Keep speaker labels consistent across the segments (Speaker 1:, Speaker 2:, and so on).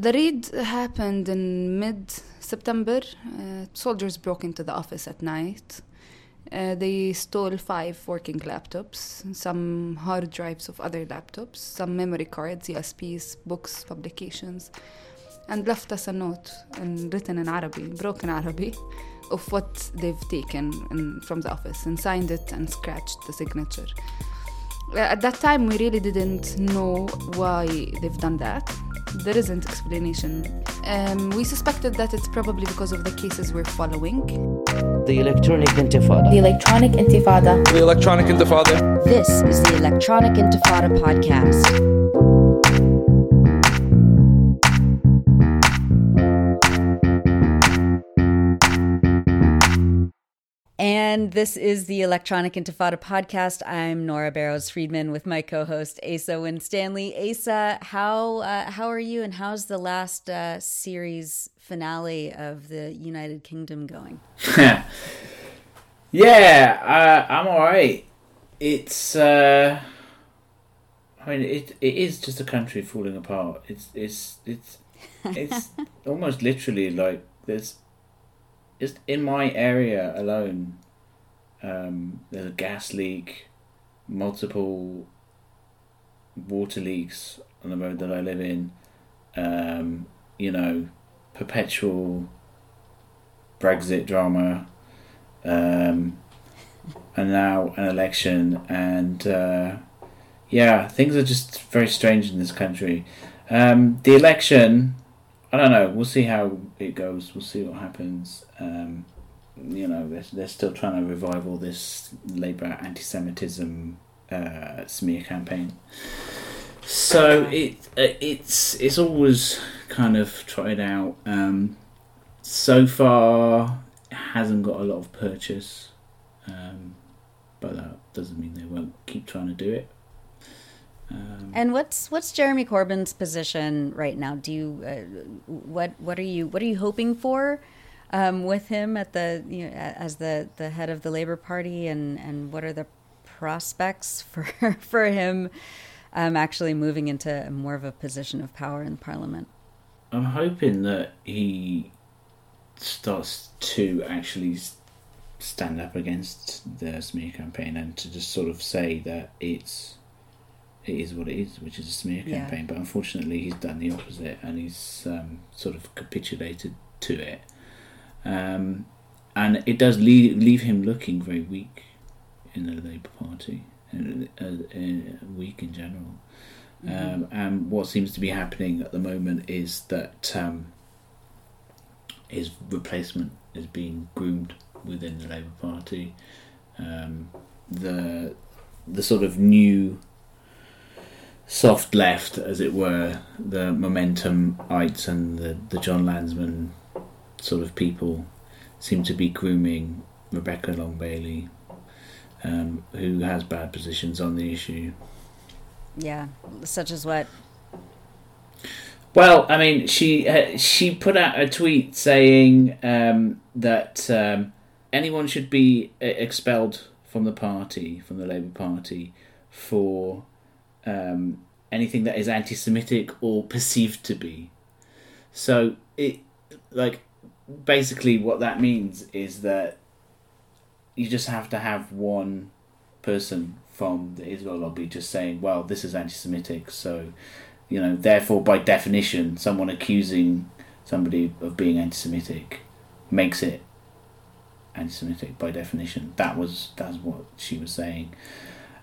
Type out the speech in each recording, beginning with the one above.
Speaker 1: the raid happened in mid September. Uh, soldiers broke into the office at night. Uh, they stole five working laptops, some hard drives of other laptops, some memory cards, USBs, books, publications, and left us a note in, written in Arabic, broken Arabic, of what they've taken in, from the office and signed it and scratched the signature. Uh, at that time, we really didn't know why they've done that. There isn't explanation. Um, we suspected that it's probably because of the cases we're following.
Speaker 2: The Electronic Intifada.
Speaker 3: The Electronic Intifada.
Speaker 4: The Electronic Intifada.
Speaker 5: This is the Electronic Intifada podcast. And this is the Electronic Intifada podcast. I'm Nora Barrows Friedman with my co-host Asa Winstanley. Asa, how uh, how are you, and how's the last uh, series finale of the United Kingdom going?
Speaker 6: yeah, uh, I'm all right. It's uh, I mean it it is just a country falling apart. It's it's it's it's almost literally like there's just in my area alone, um, there's a gas leak, multiple water leaks on the road that I live in. Um, you know, perpetual Brexit drama, um, and now an election, and uh, yeah, things are just very strange in this country. Um, the election I don't know. We'll see how it goes. We'll see what happens. Um, you know, they're, they're still trying to revive all this Labour anti-Semitism uh, smear campaign. So it uh, it's it's always kind of tried out. Um, so far, hasn't got a lot of purchase, um, but that doesn't mean they won't keep trying to do it.
Speaker 5: Um, and what's what's Jeremy Corbyn's position right now? Do you uh, what what are you what are you hoping for um, with him at the you know, as the the head of the Labour Party, and and what are the prospects for for him um, actually moving into more of a position of power in Parliament?
Speaker 6: I'm hoping that he starts to actually stand up against the smear campaign and to just sort of say that it's it is what it is, which is a smear campaign. Yeah. But unfortunately, he's done the opposite, and he's um, sort of capitulated to it. Um, and it does leave, leave him looking very weak in the Labour Party, and uh, weak in general. Mm-hmm. Um, and what seems to be happening at the moment is that um, his replacement is being groomed within the Labour Party. Um, the the sort of new soft left, as it were, the Momentumites and the, the Jon Lansman sort of people seem to be grooming Rebecca Long Bailey, um, who has bad positions on the issue.
Speaker 5: Yeah, such as what?
Speaker 6: Well, I mean, she uh, she put out a tweet saying um, that um, anyone should be uh, expelled from the party, from the Labour Party, for um, anything that is anti-Semitic or perceived to be. So it like basically what that means is that you just have to have one person from the Israel lobby just saying, "Well, this is anti-Semitic," so you know, therefore, by definition, someone accusing somebody of being anti-Semitic makes it anti-Semitic by definition. That was that's what she was saying.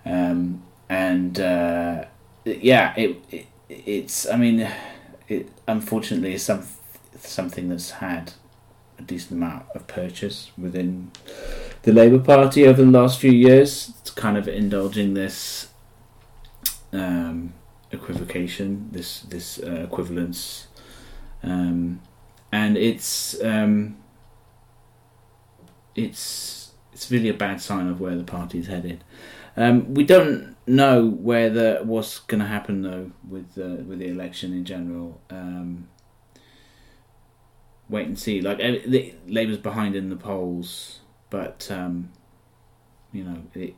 Speaker 6: Um, and uh, yeah, it, it, it's. I mean, it unfortunately is some something that's had a decent amount of purchase within the Labour Party over the last few years. It's kind of indulging this um, equivocation, this this uh, equivalence, um, and it's um, it's it's really a bad sign of where the party is headed. Um, we don't know where the what's going to happen though with the with the election in general. Um, wait and see. Like the Labour's behind in the polls, but um, you know, it,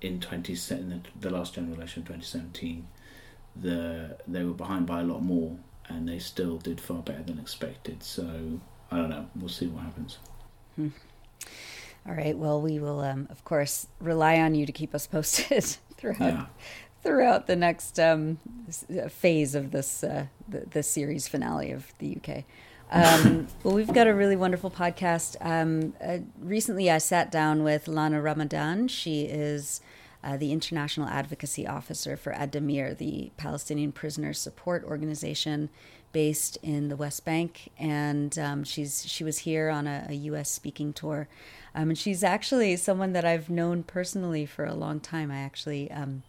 Speaker 6: in twenty in the, the last general election, twenty seventeen, the they were behind by a lot more, and they still did far better than expected. So I don't know. We'll see what happens.
Speaker 5: Hmm. All right. Well, we will, um, of course, rely on you to keep us posted throughout yeah. throughout the next um, uh, phase of this uh, the, the, series finale of the UK. Um, well, we've got a really wonderful podcast. Um, uh, recently, I sat down with Lana Ramadan. She is uh, the International Advocacy Officer for Addameer, the Palestinian Prisoner Support Organization based in the West Bank, and um, she's she was here on a, a U.S. speaking tour, um, and she's actually someone that I've known personally for a long time. I actually um,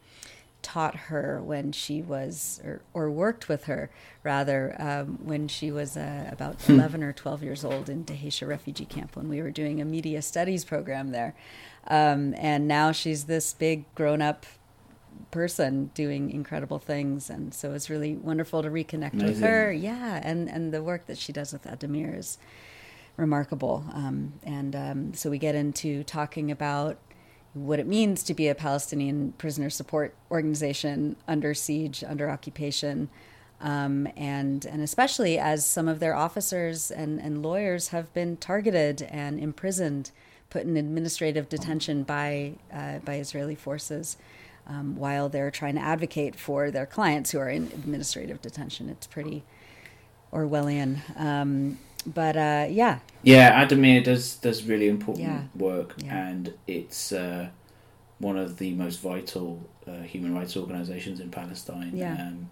Speaker 5: taught her when she was, or, or worked with her rather, um, when she was uh, about hmm. 11 or 12 years old in Dheisheh refugee camp when we were doing a media studies program there. Um, and now she's this big grown up person doing incredible things and so it's really wonderful to reconnect Amazing. with her yeah and and the work that she does with Addameer is remarkable um, and um, so we get into talking about what it means to be a Palestinian prisoner support organization under siege under occupation um, and and especially as some of their officers and, and lawyers have been targeted and imprisoned put in administrative detention by uh, by Israeli forces um, while they're trying to advocate for their clients who are in administrative detention. It's pretty Orwellian. Um, but uh, yeah,
Speaker 6: yeah, Addameer does does really important yeah. work, yeah. and it's uh, one of the most vital uh, human rights organisations in Palestine. Yeah. Um,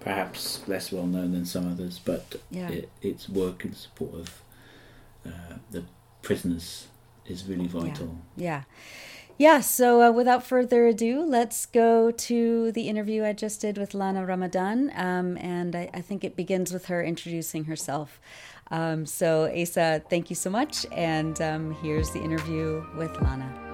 Speaker 6: perhaps less well known than some others, but yeah. it, its work in support of uh, the prisoners is really vital.
Speaker 5: Yeah. yeah. Yeah, so uh, without further ado, let's go to the interview I just did with Lana Ramadan. Um, and I, I, think it begins with her introducing herself. Um, so, Asa, thank you so much. And um, here's the interview with Lana.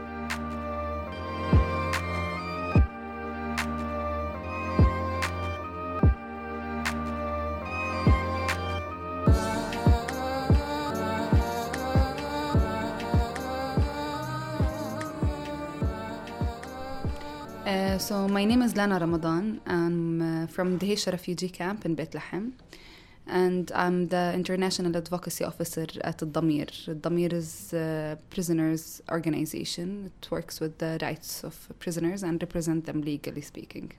Speaker 1: so my name is Lana Ramadan. I'm uh, from Dheisheh refugee camp in Bethlehem. And I'm the International Advocacy Officer at Addameer. Addameer is a prisoners organization. It works with the rights of prisoners and represent them legally speaking.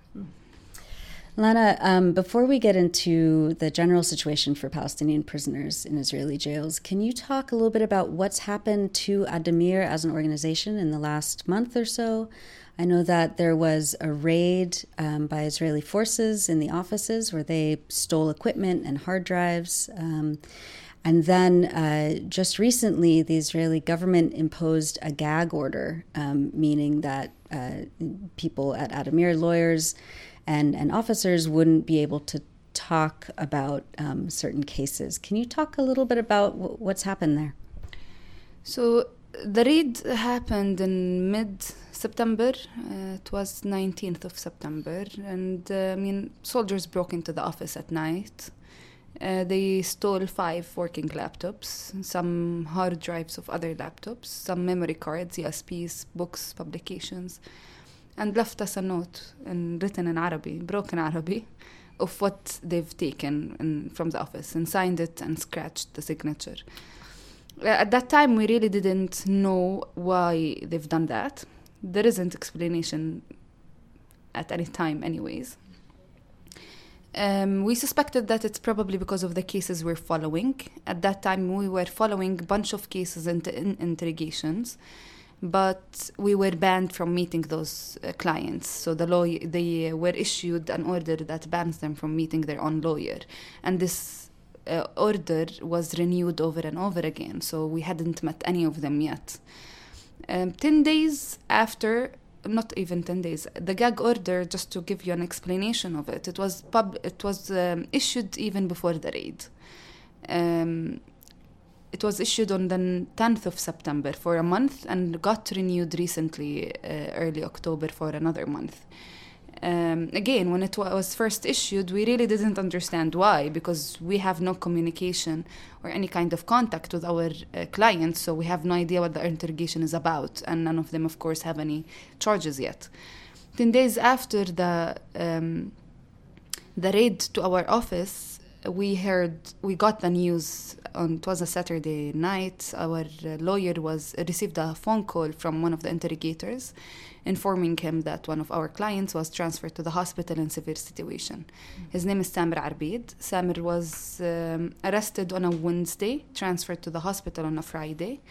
Speaker 5: Lana, um, before we get into the general situation for Palestinian prisoners in Israeli jails, can you talk a little bit about what's happened to Addameer as an organization in the last month or so? I know that there was a raid um, by Israeli forces in the offices where they stole equipment and hard drives. Um, and then uh, just recently, the Israeli government imposed a gag order, um, meaning that uh, people at Addameer, lawyers and, and officers, wouldn't be able to talk about um, certain cases. Can you talk a little bit about w- what's happened there?
Speaker 1: So, the raid happened in mid September. Uh, it was 19th of September, and uh, I mean, soldiers broke into the office at night. Uh, they stole five working laptops, some hard drives of other laptops, some memory cards, USBs, books, publications, and left us a note in, written in Arabic, broken Arabic, of what they've taken in, from the office and signed it and scratched the signature. Uh, at that time, we really didn't know why they've done that there isn't explanation at any time anyways um, we suspected that it's probably because of the cases we're following. At that time, we were following a bunch of cases and in interrogations, but we were banned from meeting those uh, clients. So the law they were issued an order that bans them from meeting their own lawyer, and this uh, order was renewed over and over again. So we hadn't met any of them yet. Um, 10 days after, not even 10 days, the gag order, just to give you an explanation of it, it was, pub- it was um, issued even before the raid. Um, it was issued on the 10th of September for a month and got renewed recently, uh, early October, for another month um, again, when it was first issued, we really didn't understand why because we have no communication or any kind of contact with our uh, clients, so we have no idea what the interrogation is about, and none of them, of course, have any charges yet. Ten days after the um, the raid to our office, we heard we got the news on it was a Saturday night. Our lawyer was received a phone call from one of the interrogators, informing him that one of our clients was transferred to the hospital in severe situation. His name is Samir Arbid. Samir was um, arrested on a Wednesday, transferred to the hospital on a Friday,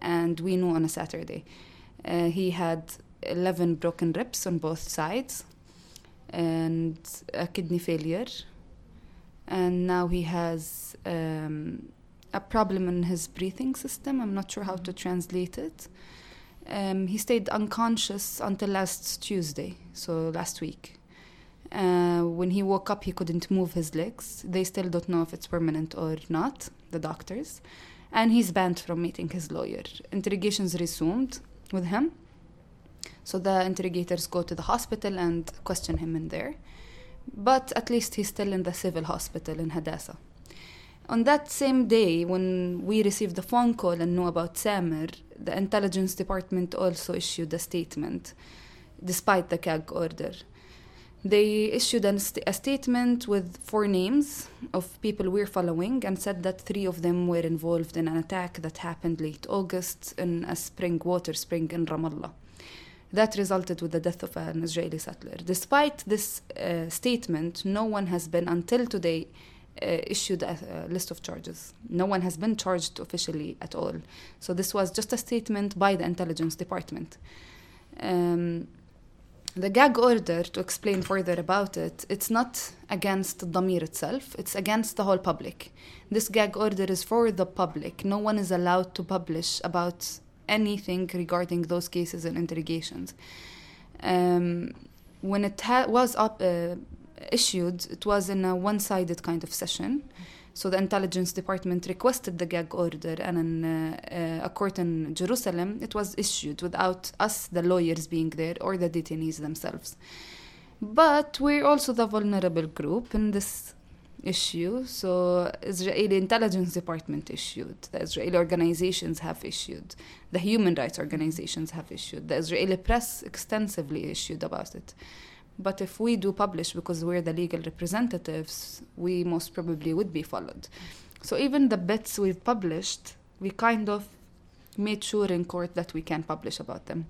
Speaker 1: and we knew on a Saturday. Uh, he had 11 broken ribs on both sides and a kidney failure and now he has um, a problem in his breathing system. I'm not sure how to translate it. Um, he stayed unconscious until last Tuesday, so last week. Uh, when he woke up, he couldn't move his legs. They still don't know if it's permanent or not, the doctors. And he's banned from meeting his lawyer. Interrogations resumed with him. So the interrogators go to the hospital and question him in there but at least he's still in the civil hospital in Hadassah. On that same day, when we received the phone call and knew about Samir, the intelligence department also issued a statement, despite the gag order. They issued a, st- a statement with four names of people we're following and said that three of them were involved in an attack that happened late August in a spring water spring in Ramallah that resulted with the death of an Israeli settler. Despite this uh, statement, no one has been until today uh, issued a, a, list of charges. No one has been charged officially at all. So this was just a statement by the intelligence department. Um, the gag order, to explain further about it, it's not against Addameer itself, it's against the whole public. This gag order is for the public. No one is allowed to publish about anything regarding those cases and interrogations. Um, when it was up, uh, issued, it was in a one sided kind of session. So the intelligence department requested the gag order, and in uh, uh, a court in Jerusalem, it was issued without us, the lawyers, being there or the detainees themselves. But we're also the vulnerable group in this issue. So Israeli intelligence department issued, the Israeli organizations have issued, the human rights organizations have issued, the Israeli press extensively issued about it. But if we do publish because we're the legal representatives, we most probably would be followed. So even the bits we've published, we kind of made sure in court that we can publish about them.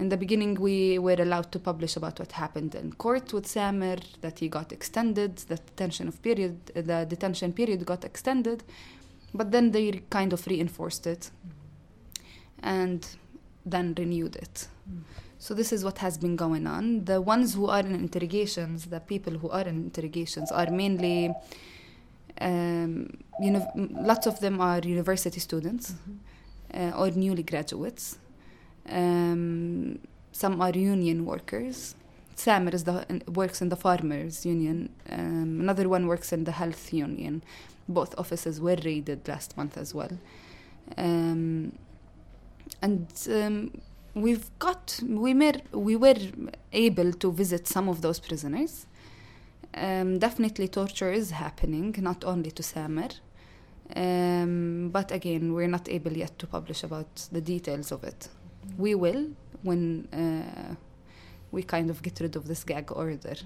Speaker 1: In the beginning, we were allowed to publish about what happened in court with Samir, that he got extended, the detention of period, the detention period got extended, but then they kind of reinforced it, and then renewed it. So this is what has been going on. The ones who are in interrogations, the people who are in interrogations, are mainly, um, you know, lots of them are university students mm-hmm. uh, or newly graduates um, some are union workers. Samir is the, works in the farmers union. Um, another one works in the health union. Both offices were raided last month as well. Um, and um, we've got we were we were able to visit some of those prisoners. Um, definitely, torture is happening, not only to Samir. Um, but again, we're not able yet to publish about the details of it we will when uh, we kind of get rid of this gag order.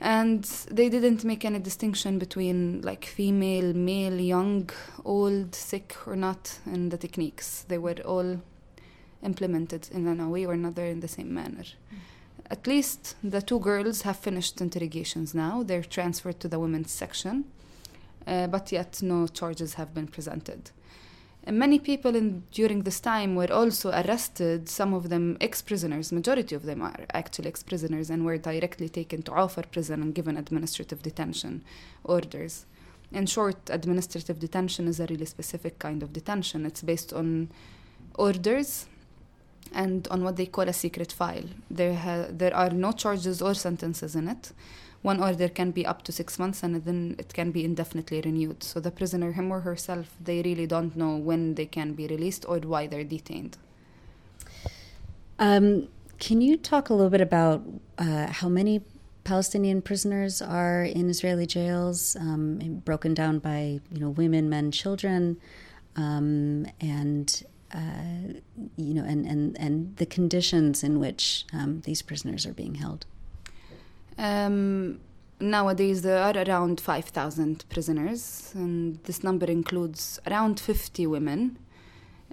Speaker 1: And they didn't make any distinction between like female, male, young, old, sick or not in the techniques. They were all implemented in a way or another in the same manner. Mm. At least the two girls have finished interrogations now. They're transferred to the women's section, uh, but yet no charges have been presented. And many people in, during this time were also arrested, some of them ex prisoners, majority of them are actually ex prisoners, and were directly taken to Ofer prison and given administrative detention orders. In short, administrative detention is a really specific kind of detention. It's based on orders and on what they call a secret file. There, there are no charges or sentences in it one order can be up to six months and then it can be indefinitely renewed. So the prisoner, him or herself, they really don't know when they can be released or why they're detained.
Speaker 5: Um, can you talk a little bit about uh, how many Palestinian prisoners are in Israeli jails, um, broken down by you know women, men, children, um, and uh, you know, and, and and the conditions in which um, these prisoners are being held?
Speaker 1: Um, nowadays there are around 5,000 prisoners, and this number includes around 50 women.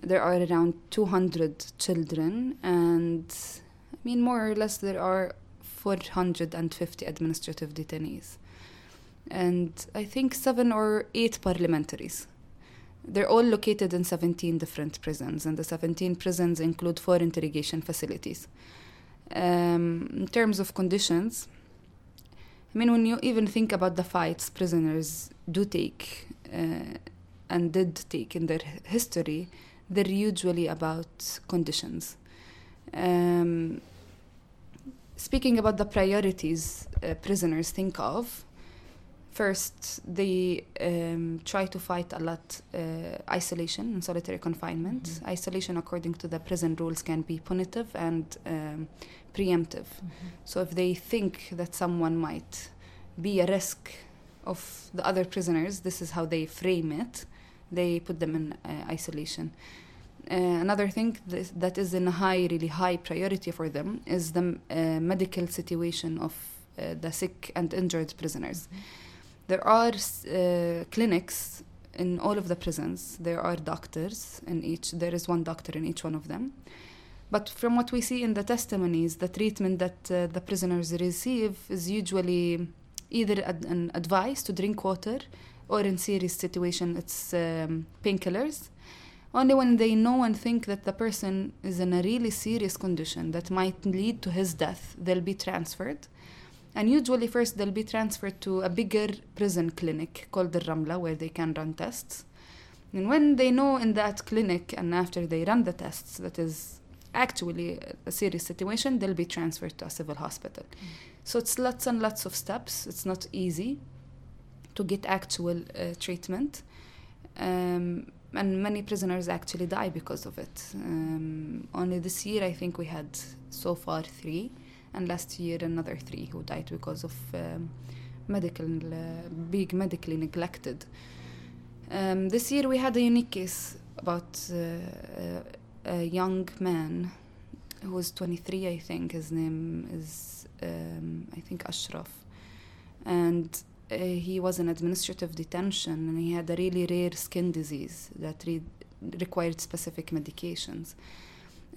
Speaker 1: There are around 200 children, and I mean, more or less, there are 450 administrative detainees. And I think seven or eight parliamentaries. They're all located in 17 different prisons, and the 17 prisons include four interrogation facilities. Um, in terms of conditions, I mean, when you even think about the fights prisoners do take uh, and did take in their history, they're usually about conditions. Um, speaking about the priorities uh, prisoners think of, First, they um, try to fight a lot uh, isolation and solitary confinement. Mm-hmm. Isolation, according to the prison rules, can be punitive and um, preemptive. Mm-hmm. So, if they think that someone might be a risk of the other prisoners, this is how they frame it. They put them in uh, isolation. Uh, another thing that is in a high, really high priority for them is the uh, medical situation of uh, the sick and injured prisoners. Mm-hmm there are uh, clinics in all of the prisons. There are doctors in each. There is one doctor in each one of them. But from what we see in the testimonies, the treatment that uh, the prisoners receive is usually either ad- an advice to drink water, or in serious situation, it's um, painkillers. Only when they know and think that the person is in a really serious condition that might lead to his death, they'll be transferred. And usually, first they'll be transferred to a bigger prison clinic called the Ramla, where they can run tests. And when they know in that clinic, and after they run the tests, that is actually a serious situation, they'll be transferred to a civil hospital. Mm. So it's lots and lots of steps. It's not easy to get actual uh, treatment. Um, and many prisoners actually die because of it. Um, only this year, I think we had so far three and last year another three who died because of um, medical uh, being medically neglected. Um, this year we had a unique case about uh, a young man who was 23, I think. His name is, um, I think, Ashraf. And uh, he was in administrative detention and he had a really rare skin disease that re- required specific medications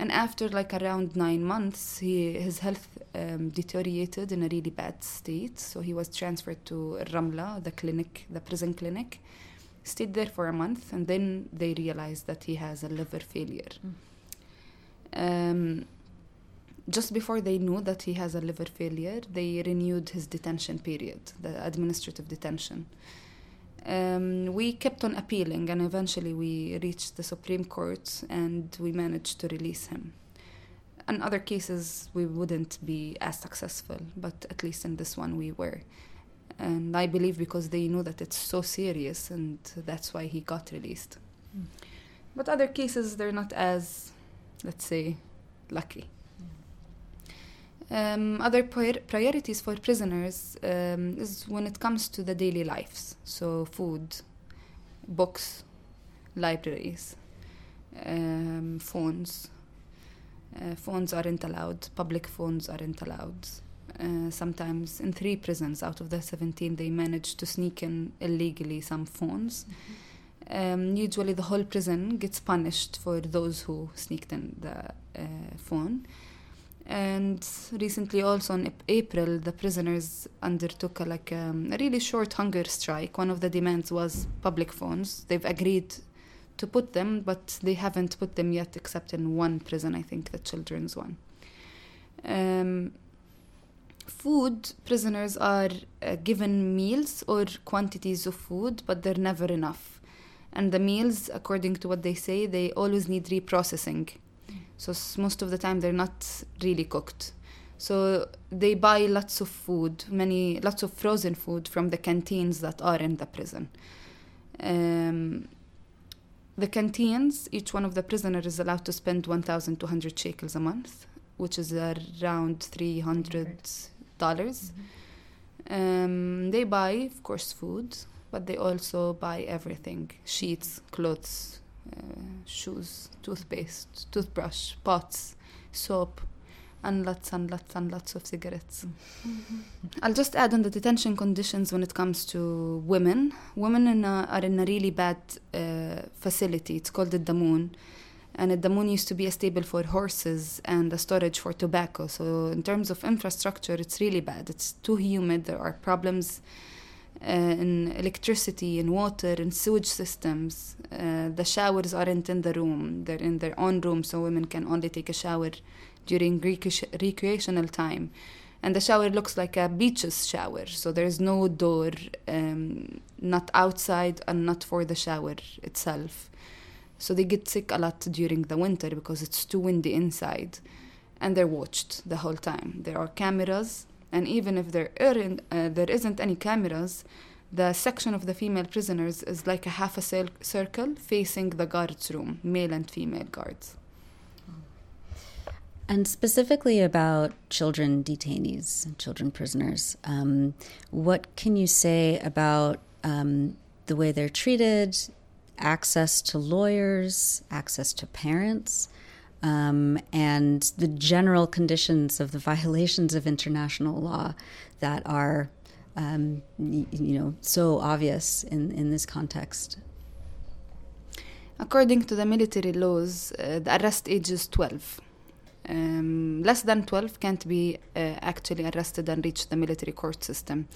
Speaker 1: and after like around nine months he his health um, deteriorated in a really bad state. So he was transferred to ramla the clinic the prison clinic. Stayed there for a month and then they realized that he has a liver failure. Mm. um, just before they knew that he has a liver failure they renewed his detention period the administrative detention um, we kept on appealing, and eventually we reached the Supreme Court and we managed to release him. In other cases, we wouldn't be as successful, but at least in this one, we were. And I believe because they knew that it's so serious, and that's why he got released. Mm. But other cases, they're not as, let's say, lucky. Um, other priorities for prisoners um, is when it comes to the daily lives, so food, books, libraries, um, phones. Uh, phones aren't allowed, public phones aren't allowed. Uh, sometimes in three prisons out of the 17, they manage to sneak in illegally some phones. Mm-hmm. usually, the whole prison gets punished for those who sneaked in the uh, phone and recently also in april the prisoners undertook a, like um, a really short hunger strike. One of the demands was public phones. They've agreed to put them but they haven't put them yet except in one prison i think the children's one. Um, food prisoners are uh, given meals or quantities of food but they're never enough. And the meals according to what they say they always need reprocessing so most of the time they're not really cooked. So they buy lots of food, many lots of frozen food from the canteens that are in the prison. Um, the canteens, each one of the prisoners is allowed to spend 1,200 shekels a month, which is around 300 dollars. Mm-hmm. Um, they buy, of course, food, but they also buy everything: sheets, clothes, shoes, toothpaste, toothbrush, pots, soap, and lots and lots and lots of cigarettes. Mm-hmm. I'll just add on the detention conditions when it comes to women. Women in a, are in a really bad uh, facility. It's called the Damoon. And the Damoon used to be a stable for horses and a storage for tobacco. So, in terms of infrastructure, it's really bad. It's too humid. There are problems in electricity, in water, in sewage systems. Uh, the showers aren't in the room, they're in their own room, so women can only take a shower during rec- recreational time. And the shower looks like a beach's shower, so there's no door, um, not outside and not for the shower itself. So they get sick a lot during the winter because it's too windy inside. And they're watched the whole time. There are cameras, and even if there, aren't, uh, there isn't any cameras, the section of the female prisoners is like a half a circle facing the guards' room, male and female guards.
Speaker 5: And specifically about children detainees, children prisoners, um, what can you say about um, the way they're treated, access to lawyers, access to parents, um, and the general conditions of the violations of international law that are, um, you know, so obvious in, in this context?
Speaker 1: According to the military laws, uh, the arrest age is 12 um, less than 12 can't be uh, actually arrested and reach the military court system.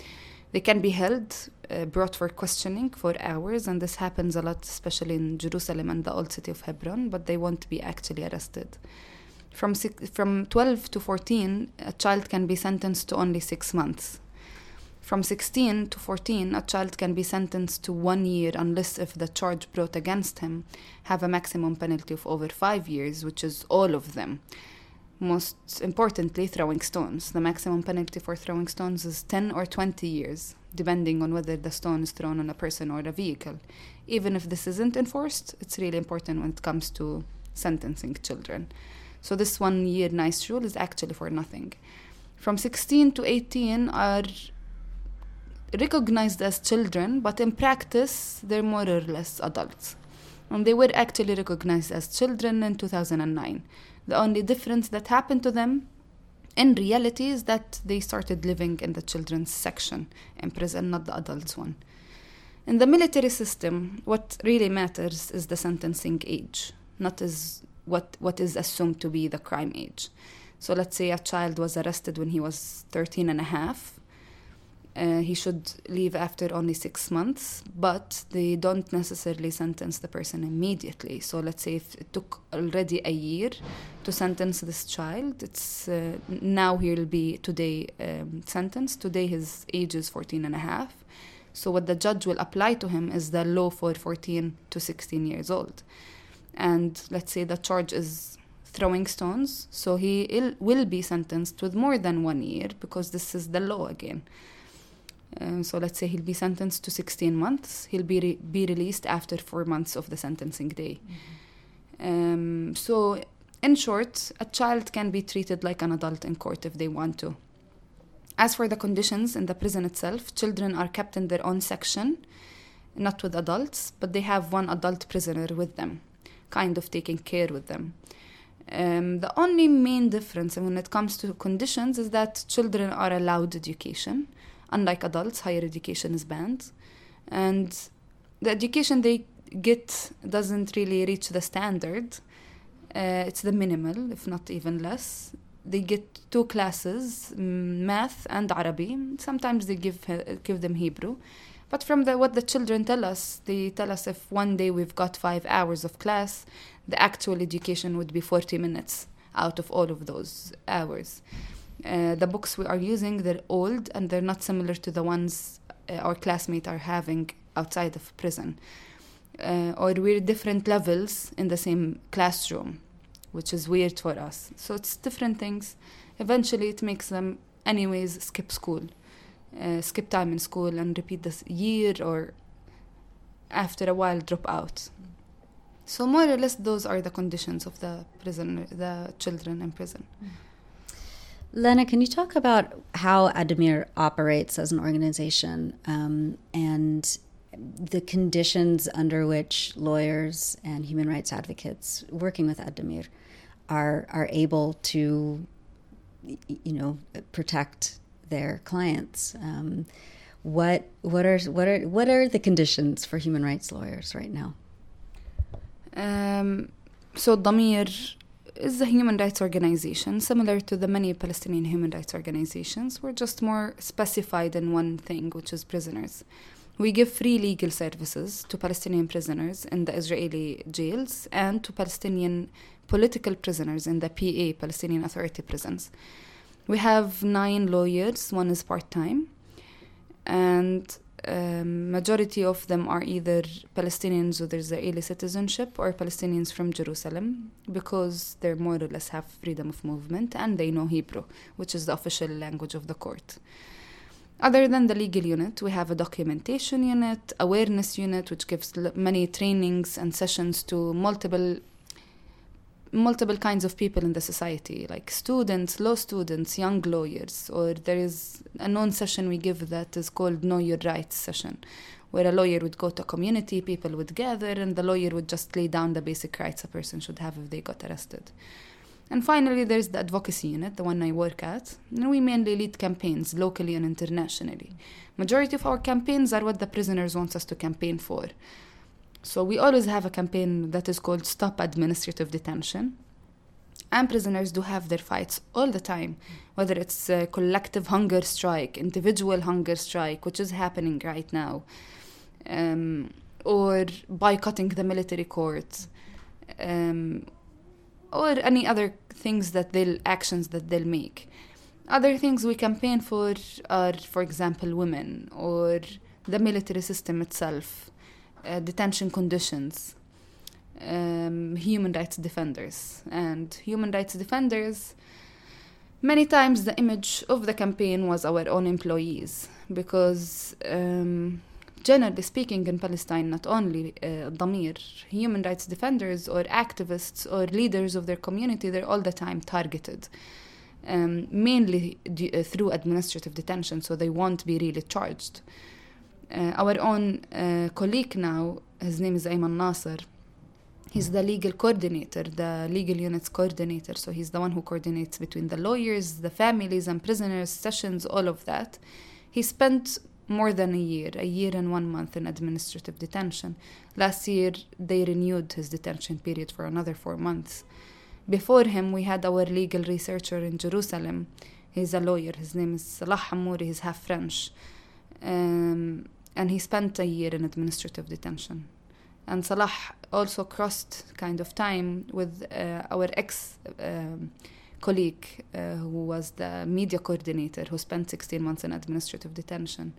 Speaker 1: They can be held, uh, brought for questioning for hours, and this happens a lot, especially in Jerusalem and the old city of Hebron, but they won't be actually arrested. From, six, from 12 to 14, a child can be sentenced to only six months. From 16 to 14, a child can be sentenced to one year unless if the charge brought against him have a maximum penalty of over five years, which is all of them most importantly, throwing stones. The maximum penalty for throwing stones is 10 or 20 years, depending on whether the stone is thrown on a person or a vehicle. Even if this isn't enforced, it's really important when it comes to sentencing children. So, this one year nice rule is actually for nothing. From 16 to 18 are recognized as children, but in practice, they're more or less adults. And they were actually recognized as children in 2009. The only difference that happened to them in reality is that they started living in the children's section in prison, not the adults one. In the military system, what really matters is the sentencing age, not as what, what is assumed to be the crime age. So let's say a child was arrested when he was 13 and a half uh, he should leave after only six months, but they don't necessarily sentence the person immediately. So let's say if it took already a year to sentence this child, it's uh, now he'll be today um, sentenced. Today his age is 14 and a half. So what the judge will apply to him is the law for 14 to 16 years old. And let's say the charge is throwing stones, so he will be sentenced with more than one year because this is the law again. Uh, so let's say he'll be sentenced to 16 months. He'll be re- be released after four months of the sentencing day. Mm-hmm. Um, so, in short, a child can be treated like an adult in court if they want to. As for the conditions in the prison itself, children are kept in their own section, not with adults, but they have one adult prisoner with them, kind of taking care with them. Um, the only main difference when it comes to conditions is that children are allowed education Unlike adults, higher education is banned. And the education they get doesn't really reach the standard. Uh, it's the minimal, if not even less. They get two classes, math and Arabic. Sometimes they give give them Hebrew, but from the, what the children tell us, they tell us if one day we've got five hours of class, the actual education would be 40 minutes out of all of those hours. Uh, the books we are using they're old and they're not similar to the ones uh, our classmates are having outside of prison. Uh, or we're different levels in the same classroom which is weird for us. So it's different things. Eventually it makes them anyways skip school. Uh, skip time in school and repeat this year or after a while drop out. So more or less those are the conditions of the prison the children in prison. Mm.
Speaker 5: Lena, can you talk about how Addameer operates as an organization um, and the conditions under which lawyers and human rights advocates working with Addameer are are able to you know, protect their clients. Um, what what are what are what are the conditions for human rights lawyers right now?
Speaker 1: Um, so Addameer is a human rights organization similar to the many Palestinian human rights organizations. We're just more specified in one thing, which is prisoners. We give free legal services to Palestinian prisoners in the Israeli jails and to Palestinian political prisoners in the PA, Palestinian Authority prisons. We have nine lawyers, one is part time, and um, majority of them are either Palestinians with Israeli citizenship or Palestinians from Jerusalem because they more or less have freedom of movement and they know Hebrew, which is the official language of the court. Other than the legal unit, we have a documentation unit, awareness unit, which gives many trainings and sessions to multiple multiple kinds of people in the society, like students, law students, young lawyers, or there is a known session we give that is called Know Your Rights session, where a lawyer would go to a community, people would gather, and the lawyer would just lay down the basic rights a person should have if they got arrested. And finally, there's the advocacy unit, the one I work at. And we mainly lead campaigns locally and internationally. Majority of our campaigns are what the prisoners want us to campaign for. So we always have a campaign that is called Stop Administrative Detention. And prisoners do have their fights all the time, whether it's a collective hunger strike, individual hunger strike, which is happening right now, um, or boycotting the military court. Um, or any other things that they'll actions that they'll make other things we campaign for are for example women or the military system itself uh, detention conditions um, human rights defenders and human rights defenders many times the image of the campaign was our own employees because um, generally speaking in Palestine, not only uh, Addameer, human rights defenders or activists or leaders of their community, they're all the time targeted. Um, mainly d- uh, through administrative detention, so they won't be really charged. Uh, our own uh, colleague now, his name is Ayman Nasser, he's the legal coordinator, the legal units coordinator, so he's the one who coordinates between the lawyers, the families, and prisoners, sessions, all of that. He spent more than a year, a year and one month in administrative detention. Last year, they renewed his detention period for another four months. Before him, we had our legal researcher in Jerusalem. He's a lawyer. His name is Salah Hamouri. He's half French. Um, and he spent a year in administrative detention. And Salah also crossed kind of time with uh, our ex. Um, colleague uh, who was the media coordinator who spent 16 months in administrative detention.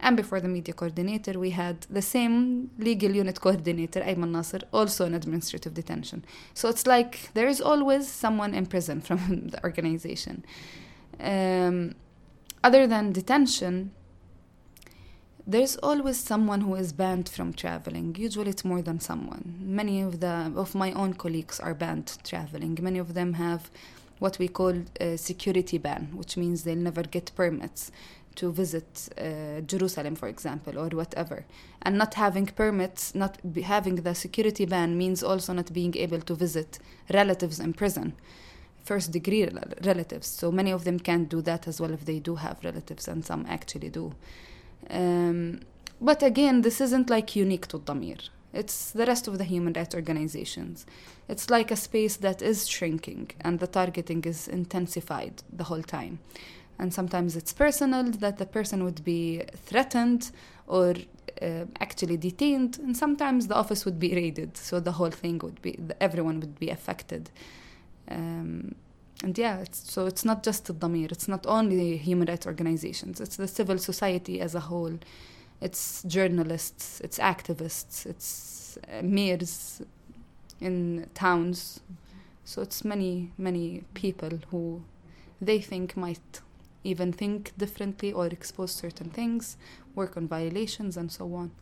Speaker 1: And before the media coordinator, we had the same legal unit coordinator, Ayman Nasser, also in administrative detention. So it's like there is always someone in prison from the organization. Um, other than detention, there's always someone who is banned from traveling. Usually, it's more than someone. Many of the of my own colleagues are banned traveling. Many of them have what we call a security ban, which means they'll never get permits to visit uh, Jerusalem, for example, or whatever. And not having permits, not having the security ban means also not being able to visit relatives in prison, first degree relatives. So many of them can't do that as well if they do have relatives, and some actually do. Um, but again, this isn't like unique to Addameer. It's the rest of the human rights organizations. It's like a space that is shrinking and the targeting is intensified the whole time. And sometimes it's personal, that the person would be threatened or uh, actually detained, and sometimes the office would be raided, so the whole thing would be, everyone would be affected. Um, and yeah, it's, so it's not just the Addameer, it's not only human rights organizations, it's the civil society as a whole it's journalists, it's activists, it's mayors in towns. So it's many, many people who they think might even think differently or expose certain things, work on violations, and so on.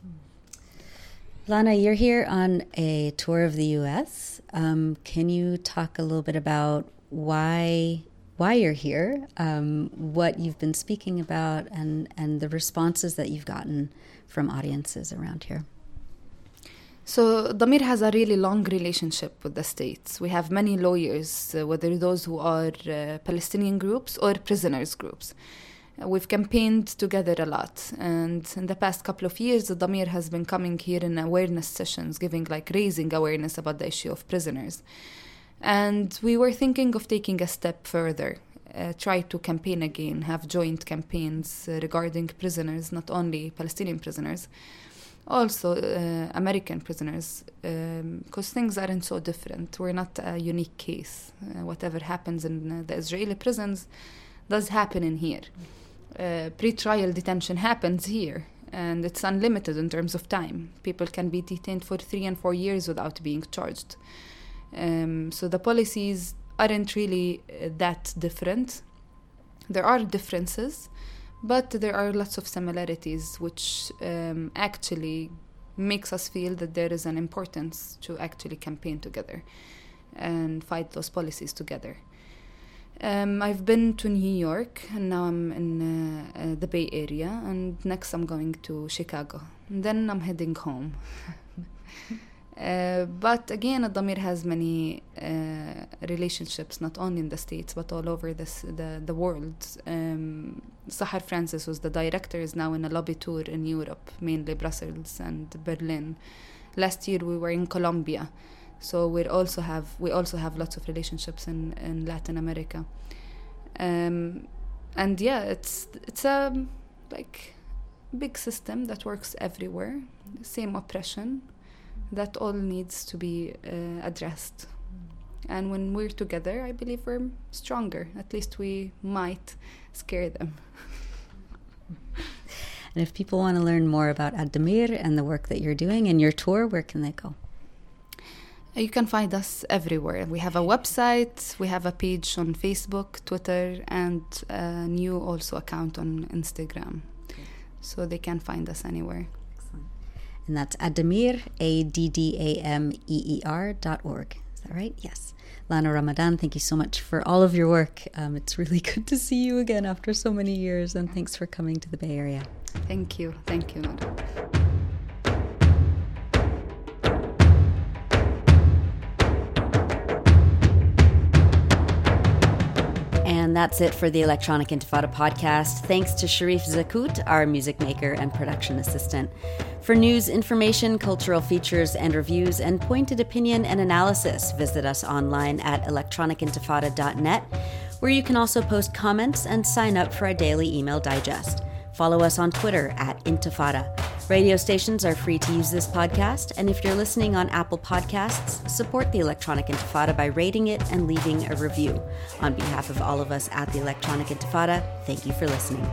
Speaker 5: Lana, you're here on a tour of the U.S. Um, can you talk a little bit about why why you're here, um, what you've been speaking about, and, and the responses that you've gotten from audiences around here.
Speaker 1: So Addameer has a really long relationship with the states. We have many lawyers, uh, whether those who are uh, Palestinian groups or prisoners groups. We've campaigned together a lot, and in the past couple of years, Addameer has been coming here in awareness sessions, giving like raising awareness about the issue of prisoners. And we were thinking of taking a step further, uh, try to campaign again, have joint campaigns uh, regarding prisoners, not only Palestinian prisoners, also uh, American prisoners, because um, things aren't so different. We're not a unique case. Uh, whatever happens in uh, the Israeli prisons does happen in here. Uh, pre-trial detention happens here, and it's unlimited in terms of time. People can be detained for three and four years without being charged. Um, so the policies aren't really uh, that different. There are differences, but there are lots of similarities which um, actually makes us feel that there is an importance to actually campaign together and fight those policies together. Um, I've been to New York and now I'm in uh, uh, the Bay Area, and next I'm going to Chicago. And then I'm heading home. Uh, but again, Damir has many uh, relationships, not only in the States, but all over this, the, the world. Um, Sahar Francis was the director, is now in a lobby tour in Europe, mainly Brussels and Berlin. Last year we were in Colombia, so we also have we also have lots of relationships in, in Latin America. Um, and yeah, it's it's a like big system that works everywhere. Same oppression, that all needs to be uh, addressed. And when we're together, I believe we're stronger. At least we might scare them.
Speaker 5: and if people want to learn more about Addameer and the work that you're doing and your tour, where can they go?
Speaker 1: You can find us everywhere. We have a website, we have a page on Facebook, Twitter, and a new also account on Instagram. So they can find us anywhere
Speaker 5: and that's Addameer, A D D A M E E R dot org. Is that right? Yes. Lana Ramadan, thank you so much for all of your work. Um, it's really good to see you again after so many years, and thanks for coming to the Bay Area.
Speaker 1: Thank you. Thank you, Nora.
Speaker 5: And that's it for the Electronic Intifada podcast. Thanks to Sharif Zakout, our music maker and production assistant. For news, information, cultural features, and reviews, and pointed opinion and analysis, visit us online at electronicintifada.net, where you can also post comments and sign up for our daily email digest. Follow us on Twitter at Intifada. Radio stations are free to use this podcast, and if you're listening on Apple Podcasts, support the Electronic Intifada by rating it and leaving a review. On behalf of all of us at the Electronic Intifada, thank you for listening.